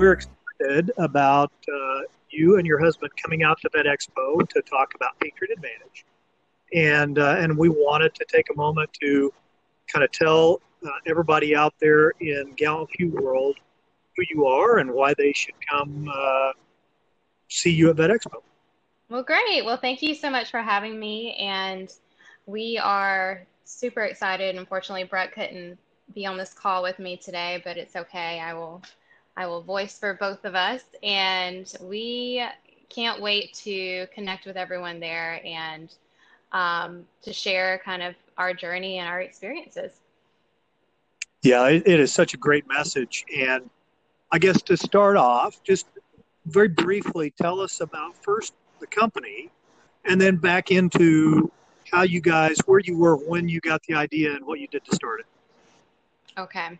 we're excited about uh, you and your husband coming out to Vet Expo to talk about Patriot Advantage, and uh, and we wanted to take a moment to kind of tell uh, everybody out there in Gallant Few world who you are and why they should come uh, see you at Vet Expo. Well, great. Well, thank you so much for having me, and we are super excited. Unfortunately, Brett couldn't be on this call with me today, but it's okay. I will I will voice for both of us and we can't wait to connect with everyone there and um, to share kind of our journey and our experiences. Yeah, it, it is such a great message. And I guess to start off, just very briefly tell us about first the company and then back into how you guys, where you were when you got the idea and what you did to start it. Okay.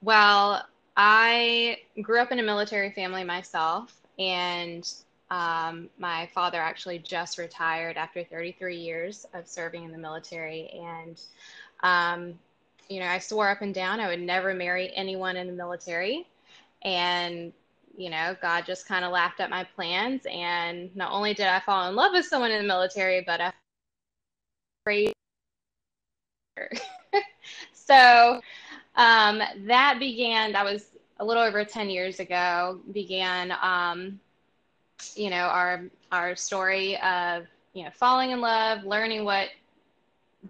Well, I grew up in a military family myself, and um, my father actually just retired after 33 years of serving in the military. And, um, you know, I swore up and down I would never marry anyone in the military. And, you know, God just kind of laughed at my plans. And not only did I fall in love with someone in the military, but I so um, that began, that was a little over 10 years ago, began, um, you know, our, our story of, you know, falling in love, learning what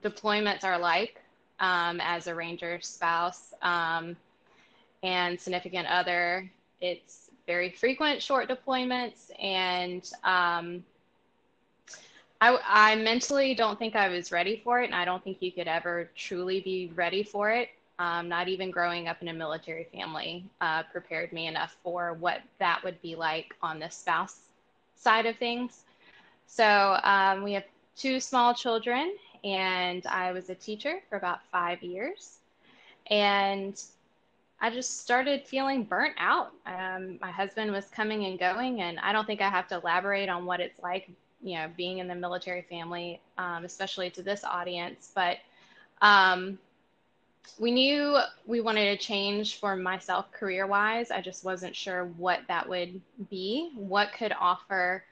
deployments are like um, as a ranger spouse um, and significant other. It's very frequent short deployments and um, I, I mentally don't think I was ready for it, and I don't think you could ever truly be ready for it. Um, not even growing up in a military family uh, prepared me enough for what that would be like on the spouse side of things. So um, we have two small children, and I was a teacher for about five years. And I just started feeling burnt out. Um, my husband was coming and going, and I don't think I have to elaborate on what it's like you know, being in the military family, um, especially to this audience. But um, we knew we wanted a change for myself career wise. I just wasn't sure what that would be, what could offer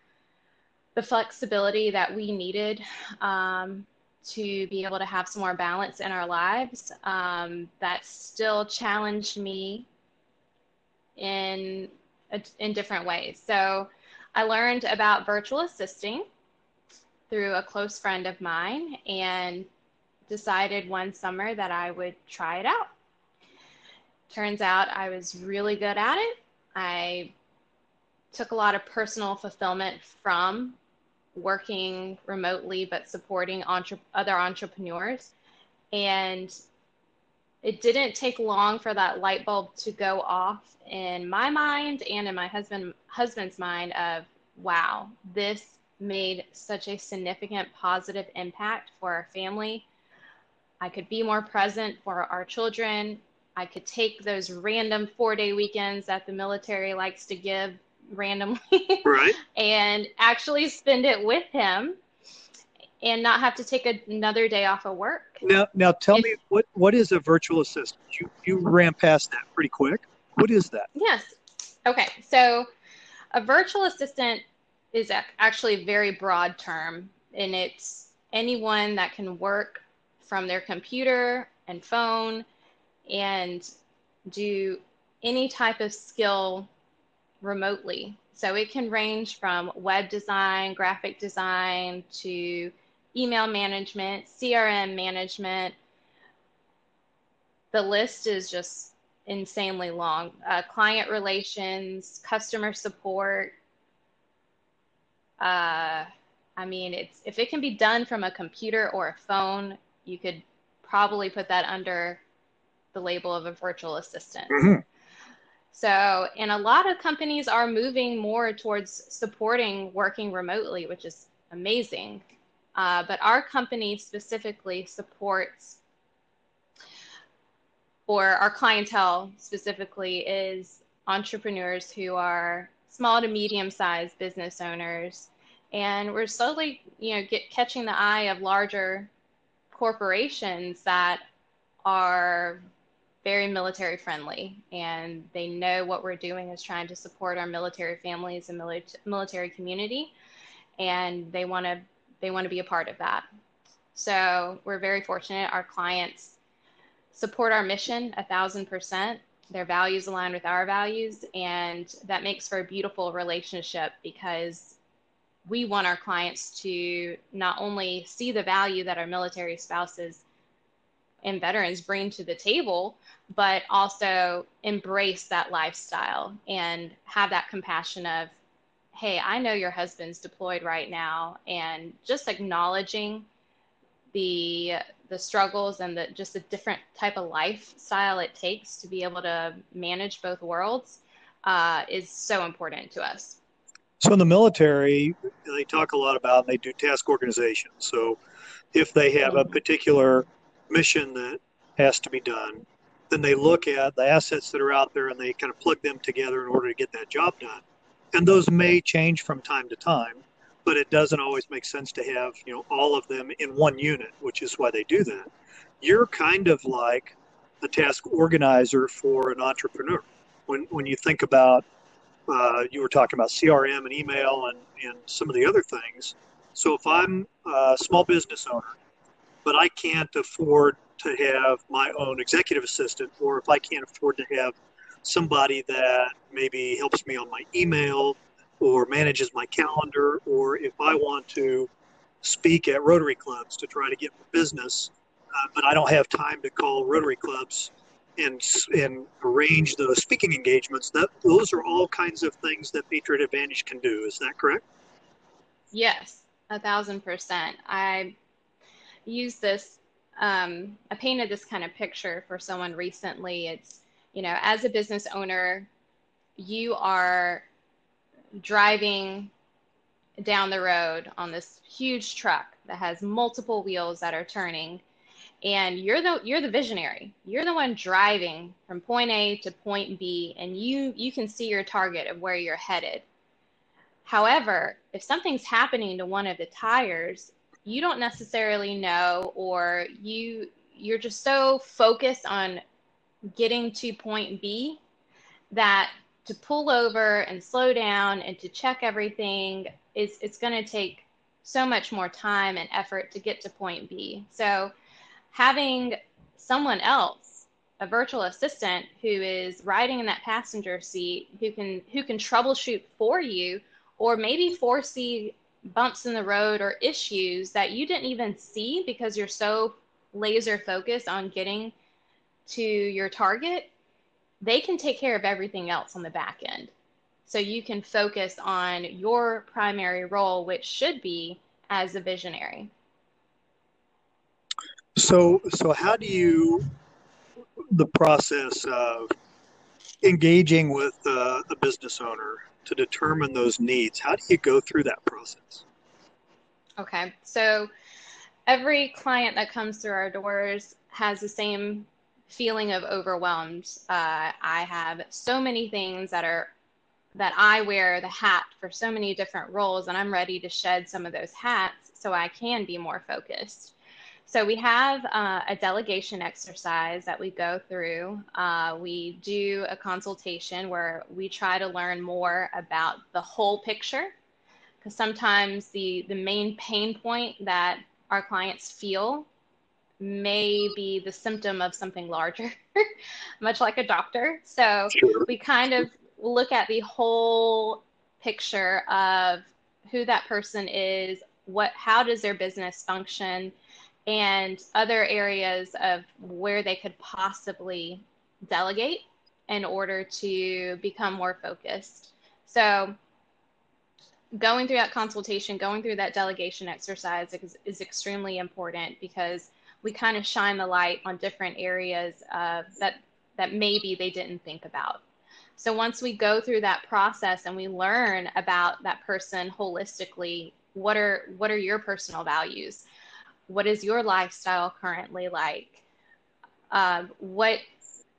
the flexibility that we needed um, to be able to have some more balance in our lives. Um, that still challenged me in in different ways. So I learned about virtual assisting through a close friend of mine and decided one summer that I would try it out. Turns out I was really good at it. I took a lot of personal fulfillment from working remotely but supporting entre- other entrepreneurs. And it didn't take long for that light bulb to go off in my mind and in my husband husband's mind of wow this made such a significant positive impact for our family i could be more present for our children i could take those random four day weekends that the military likes to give randomly right. and actually spend it with him and not have to take another day off of work. Now, now tell if, me what what is a virtual assistant? You you ran past that pretty quick. What is that? Yes. Okay. So, a virtual assistant is actually a very broad term, and it's anyone that can work from their computer and phone and do any type of skill remotely. So it can range from web design, graphic design to email management, CRM management. The list is just insanely long. Uh, client relations, customer support. Uh, I mean, it's if it can be done from a computer or a phone, you could probably put that under the label of a virtual assistant. Mm-hmm. So, and a lot of companies are moving more towards supporting working remotely, which is amazing. Uh, but our company specifically supports, or our clientele specifically is entrepreneurs who are small to medium sized business owners. And we're slowly, you know, get catching the eye of larger corporations that are very military friendly and they know what we're doing is trying to support our military families and military community and they want to they want to be a part of that. So we're very fortunate. Our clients support our mission a thousand percent. Their values align with our values and that makes for a beautiful relationship because we want our clients to not only see the value that our military spouses and veterans bring to the table, but also embrace that lifestyle and have that compassion of, hey, I know your husband's deployed right now, and just acknowledging the the struggles and the just the different type of lifestyle it takes to be able to manage both worlds uh, is so important to us. So in the military, they talk a lot about they do task organization. So if they have a particular mission that has to be done, then they look at the assets that are out there and they kind of plug them together in order to get that job done. And those may change from time to time, but it doesn't always make sense to have, you know, all of them in one unit, which is why they do that. You're kind of like a task organizer for an entrepreneur. When, when you think about, uh, you were talking about CRM and email and, and some of the other things. So if I'm a small business owner but I can't afford to have my own executive assistant, or if I can't afford to have somebody that maybe helps me on my email or manages my calendar, or if I want to speak at Rotary clubs to try to get business, uh, but I don't have time to call Rotary clubs and and arrange those speaking engagements. That those are all kinds of things that Patriot Advantage can do. Is that correct? Yes, a thousand percent. I use this um, i painted this kind of picture for someone recently it's you know as a business owner you are driving down the road on this huge truck that has multiple wheels that are turning and you're the you're the visionary you're the one driving from point a to point b and you you can see your target of where you're headed however if something's happening to one of the tires you don't necessarily know or you you're just so focused on getting to point B that to pull over and slow down and to check everything is it's going to take so much more time and effort to get to point B. So having someone else, a virtual assistant who is riding in that passenger seat who can who can troubleshoot for you or maybe foresee bumps in the road or issues that you didn't even see because you're so laser focused on getting to your target, they can take care of everything else on the back end. So you can focus on your primary role, which should be as a visionary. So, so how do you the process of engaging with uh, a business owner to determine those needs? How do you go through that process? Okay, so every client that comes through our doors has the same feeling of overwhelmed. Uh, I have so many things that are that I wear the hat for so many different roles, and I'm ready to shed some of those hats so I can be more focused. So we have uh, a delegation exercise that we go through. Uh, we do a consultation where we try to learn more about the whole picture, because sometimes the the main pain point that our clients feel may be the symptom of something larger, much like a doctor. So sure. we kind of look at the whole picture of who that person is, what how does their business function and other areas of where they could possibly delegate in order to become more focused. So, going through that consultation, going through that delegation exercise is, is extremely important because we kind of shine the light on different areas uh, that that maybe they didn't think about. So once we go through that process and we learn about that person holistically, what are what are your personal values? What is your lifestyle currently like um, what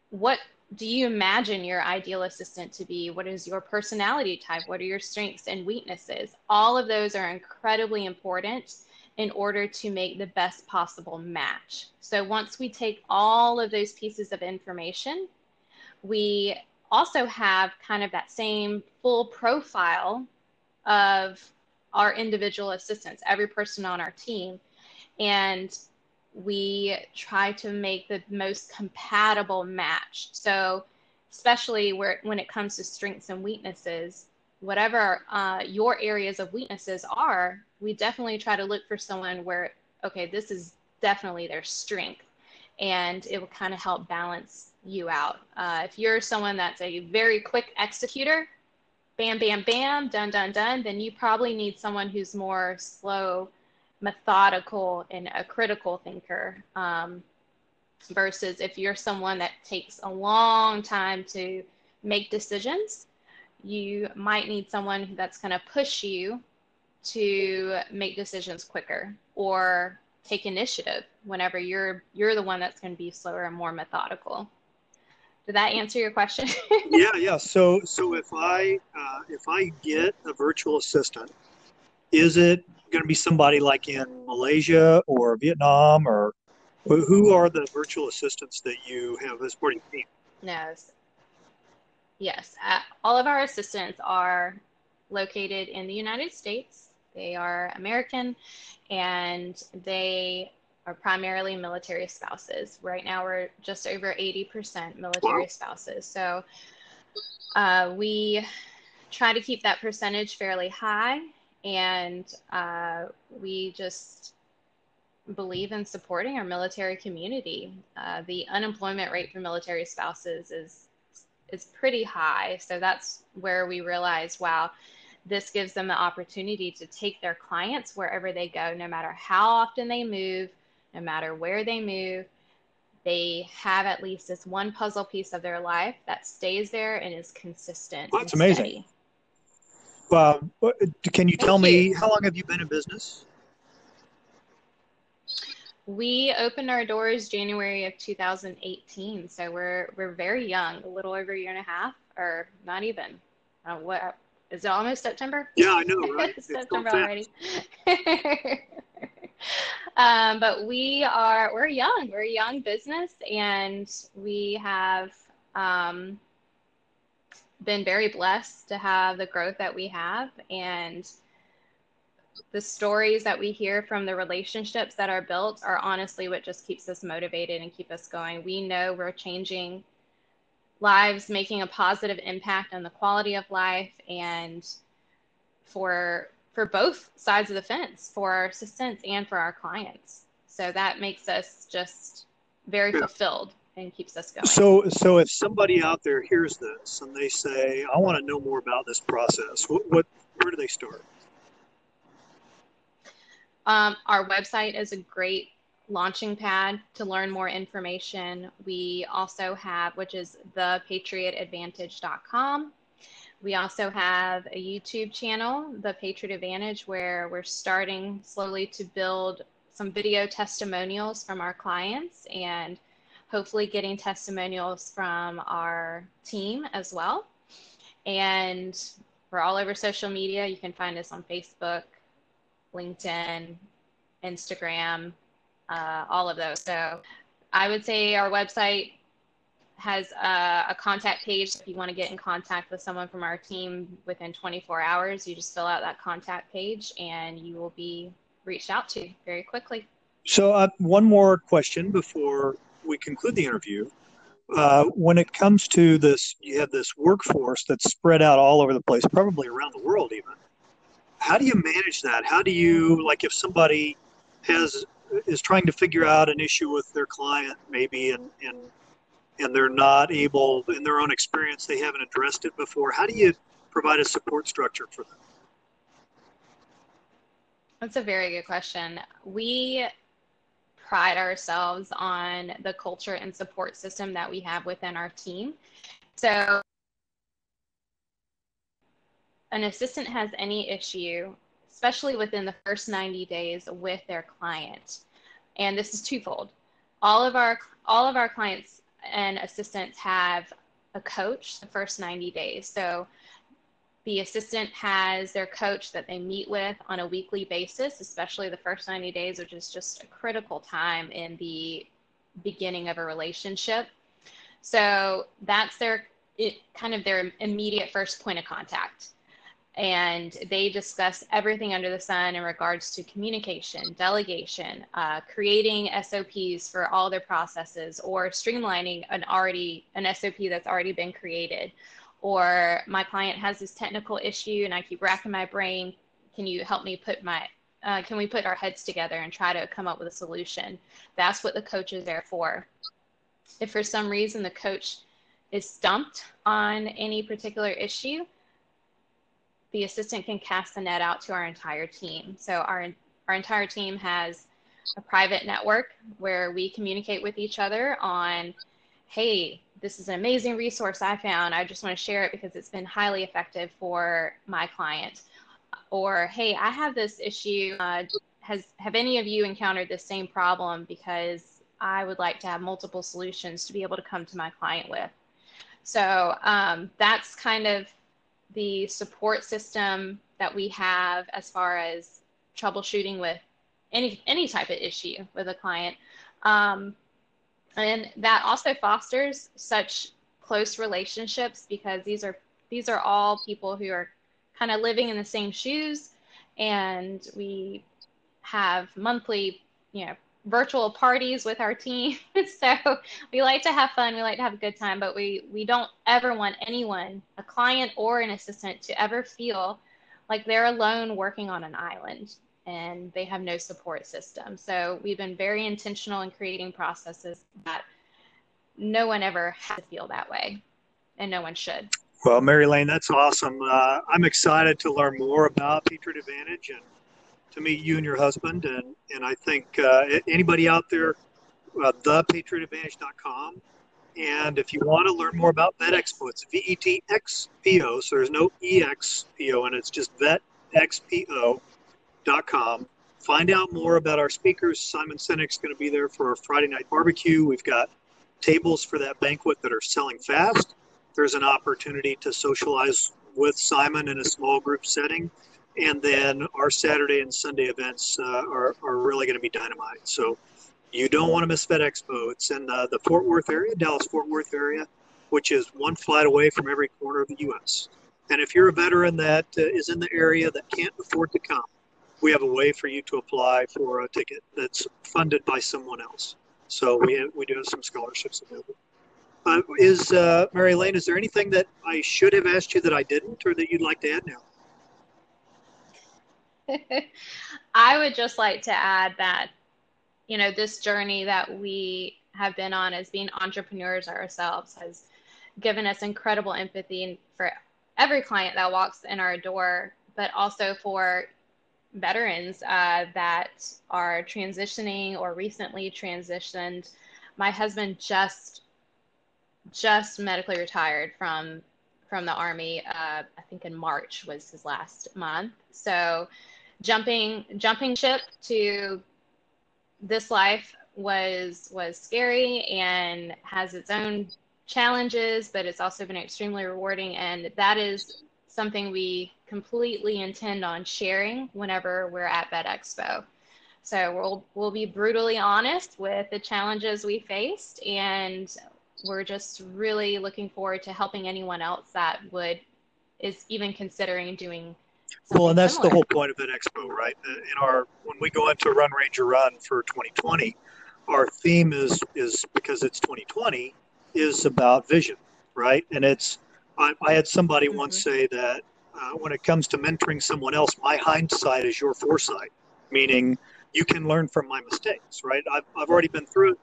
what do you imagine your ideal assistant to be what is your personality type what are your strengths and weaknesses all of those are incredibly important in order to make the best possible match. So once we take all of those pieces of information, we also have kind of that same full profile of our individual assistants, every person on our team. And we try to make the most compatible match. So, especially where when it comes to strengths and weaknesses, whatever uh, your areas of weaknesses are, we definitely try to look for someone where, okay, this is definitely their strength. And it will kind of help balance you out. Uh, if you're someone that's a very quick executor, bam, bam, bam, done, done, done, then you probably need someone who's more slow, methodical, and a critical thinker. Um, versus if you're someone that takes a long time to make decisions, you might need someone that's going to push you to make decisions quicker or take initiative whenever you're you're the one that's going to be slower and more methodical did that answer your question yeah yeah so so if i uh, if i get a virtual assistant is it going to be somebody like in malaysia or vietnam or who are the virtual assistants that you have as part of your team no Yes, uh, all of our assistants are located in the United States. They are American and they are primarily military spouses. Right now, we're just over 80% military spouses. So uh, we try to keep that percentage fairly high and uh, we just believe in supporting our military community. Uh, the unemployment rate for military spouses is is pretty high. So that's where we realize, wow, this gives them the opportunity to take their clients wherever they go, no matter how often they move, no matter where they move. They have at least this one puzzle piece of their life that stays there and is consistent. Well, that's amazing. Well, can you tell me how long have you been in business? We opened our doors January of 2018, so we're we're very young, a little over a year and a half, or not even. Uh, what is it? Almost September? Yeah, I know, right? September already. um, but we are we're young. We're a young business, and we have um, been very blessed to have the growth that we have, and the stories that we hear from the relationships that are built are honestly what just keeps us motivated and keep us going. We know we're changing lives, making a positive impact on the quality of life and for for both sides of the fence, for our assistants and for our clients. So that makes us just very fulfilled and keeps us going. So, so if somebody out there hears this and they say, "I want to know more about this process," what, what where do they start? Um, our website is a great launching pad to learn more information. We also have, which is thepatriotadvantage.com. We also have a YouTube channel, The Patriot Advantage, where we're starting slowly to build some video testimonials from our clients and hopefully getting testimonials from our team as well. And we're all over social media. You can find us on Facebook, LinkedIn, Instagram, uh, all of those. So I would say our website has a, a, contact page. If you want to get in contact with someone from our team within 24 hours, you just fill out that contact page and you will be reached out to very quickly. So, uh, one more question before we conclude the interview. Uh, when it comes to this, you have this workforce that's spread out all over the place, probably around the world even how do you manage that? How do you like if somebody has is trying to figure out an issue with their client maybe and and and they're not able in their own experience they haven't addressed it before how do you provide a support structure for them that's a very good question we pride ourselves on the culture and support system that we have within our team so an assistant has any issue, especially within the first 90 days with their client, and this is twofold. All of our all of our clients and assistants have a coach the first 90 days. So the assistant has their coach that they meet with on a weekly basis, especially the first 90 days, which is just a critical time in the beginning of a relationship. So that's their it, kind of their immediate first point of contact. And they discuss everything under the sun in regards to communication, delegation, uh, creating SOPs for all their processes, or streamlining an already an SOP that's already been created, or my client has this technical issue and I keep racking my brain. Can you help me put my, uh, can we put our heads together and try to come up with a solution? That's what the coach is there for. If for some reason the coach is stumped on any particular issue, the assistant can cast the net out to our entire team. So our, our entire team has a private network where we communicate with each other on, hey, this is an amazing resource I found. I just want to share it because it's been highly effective for my client. Or, hey, I have this issue. Uh, has have any of you encountered this same problem? Because I would like to have multiple solutions to be able to come to my client with. So um, that's kind of the support system that we have as far as troubleshooting with any any type of issue with a client. Um, and that also fosters such close relationships because these are these are all people who are kind of living in the same shoes. And we have monthly you know virtual parties with our team. So we like to have fun we like to have a good time but we we don't ever want anyone a client or an assistant to ever feel like they're alone working on an island and they have no support system. So we've been very intentional in creating processes that no one ever has to feel that way, and no one should. Well, Mary Lane, that's awesome. Uh, I'm excited to learn more about Patriot Advantage and to meet you and your husband. And, and I think uh, anybody out there, uh, thepatriotadvantage.com. And if you want to learn more about Vet Expo, it's V E T X P O. So there's no E X P O, and it's just Vet O. Find out more about our speakers. Simon Sinek's going to be there for our Friday night barbecue. We've got tables for that banquet that are selling fast. There's an opportunity to socialize with Simon in a small group setting. And then our Saturday and Sunday events uh, are, are really going to be dynamite. So you don't want to miss Vet Expo. It's in uh, the Fort Worth area, Dallas Fort Worth area, which is one flight away from every corner of the U.S. And if you're a veteran that uh, is in the area that can't afford to come, we have a way for you to apply for a ticket that's funded by someone else. So we have, we do have some scholarships available. Uh, is uh, Mary Lane? Is there anything that I should have asked you that I didn't, or that you'd like to add now? I would just like to add that you know this journey that we have been on as being entrepreneurs ourselves has given us incredible empathy for every client that walks in our door, but also for veterans uh, that are transitioning or recently transitioned. My husband just just medically retired from from the army. Uh, I think in March was his last month. So jumping jumping ship to this life was was scary and has its own challenges, but it's also been extremely rewarding. And that is something we completely intend on sharing whenever we're at Vet Expo. So we'll we'll be brutally honest with the challenges we faced, and we're just really looking forward to helping anyone else that would is even considering doing. Well, and that's similar. the whole point of Vet Expo, right? In our when we go into Run Ranger Run for 2020, our theme is is because it's 2020 is about vision, right? And it's I, I had somebody mm-hmm. once say that uh, when it comes to mentoring someone else, my hindsight is your foresight, meaning you can learn from my mistakes, right? I've, I've already been through it.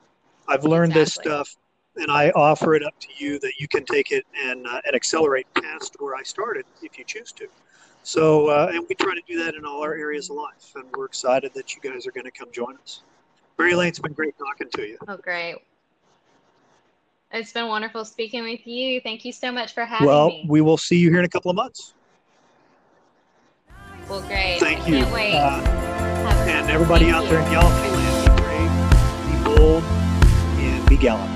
I've learned exactly. this stuff, and I offer it up to you that you can take it and, uh, and accelerate past where I started if you choose to. So, uh, and we try to do that in all our areas of life, and we're excited that you guys are going to come join us. Mary Lane, it's been great talking to you. Oh, great. It's been wonderful speaking with you. Thank you so much for having well, me. Well, we will see you here in a couple of months. Well, great. Thank I you. Can't wait. Uh, and everybody out there in Gallant Few land, be brave, be bold, and be gallant.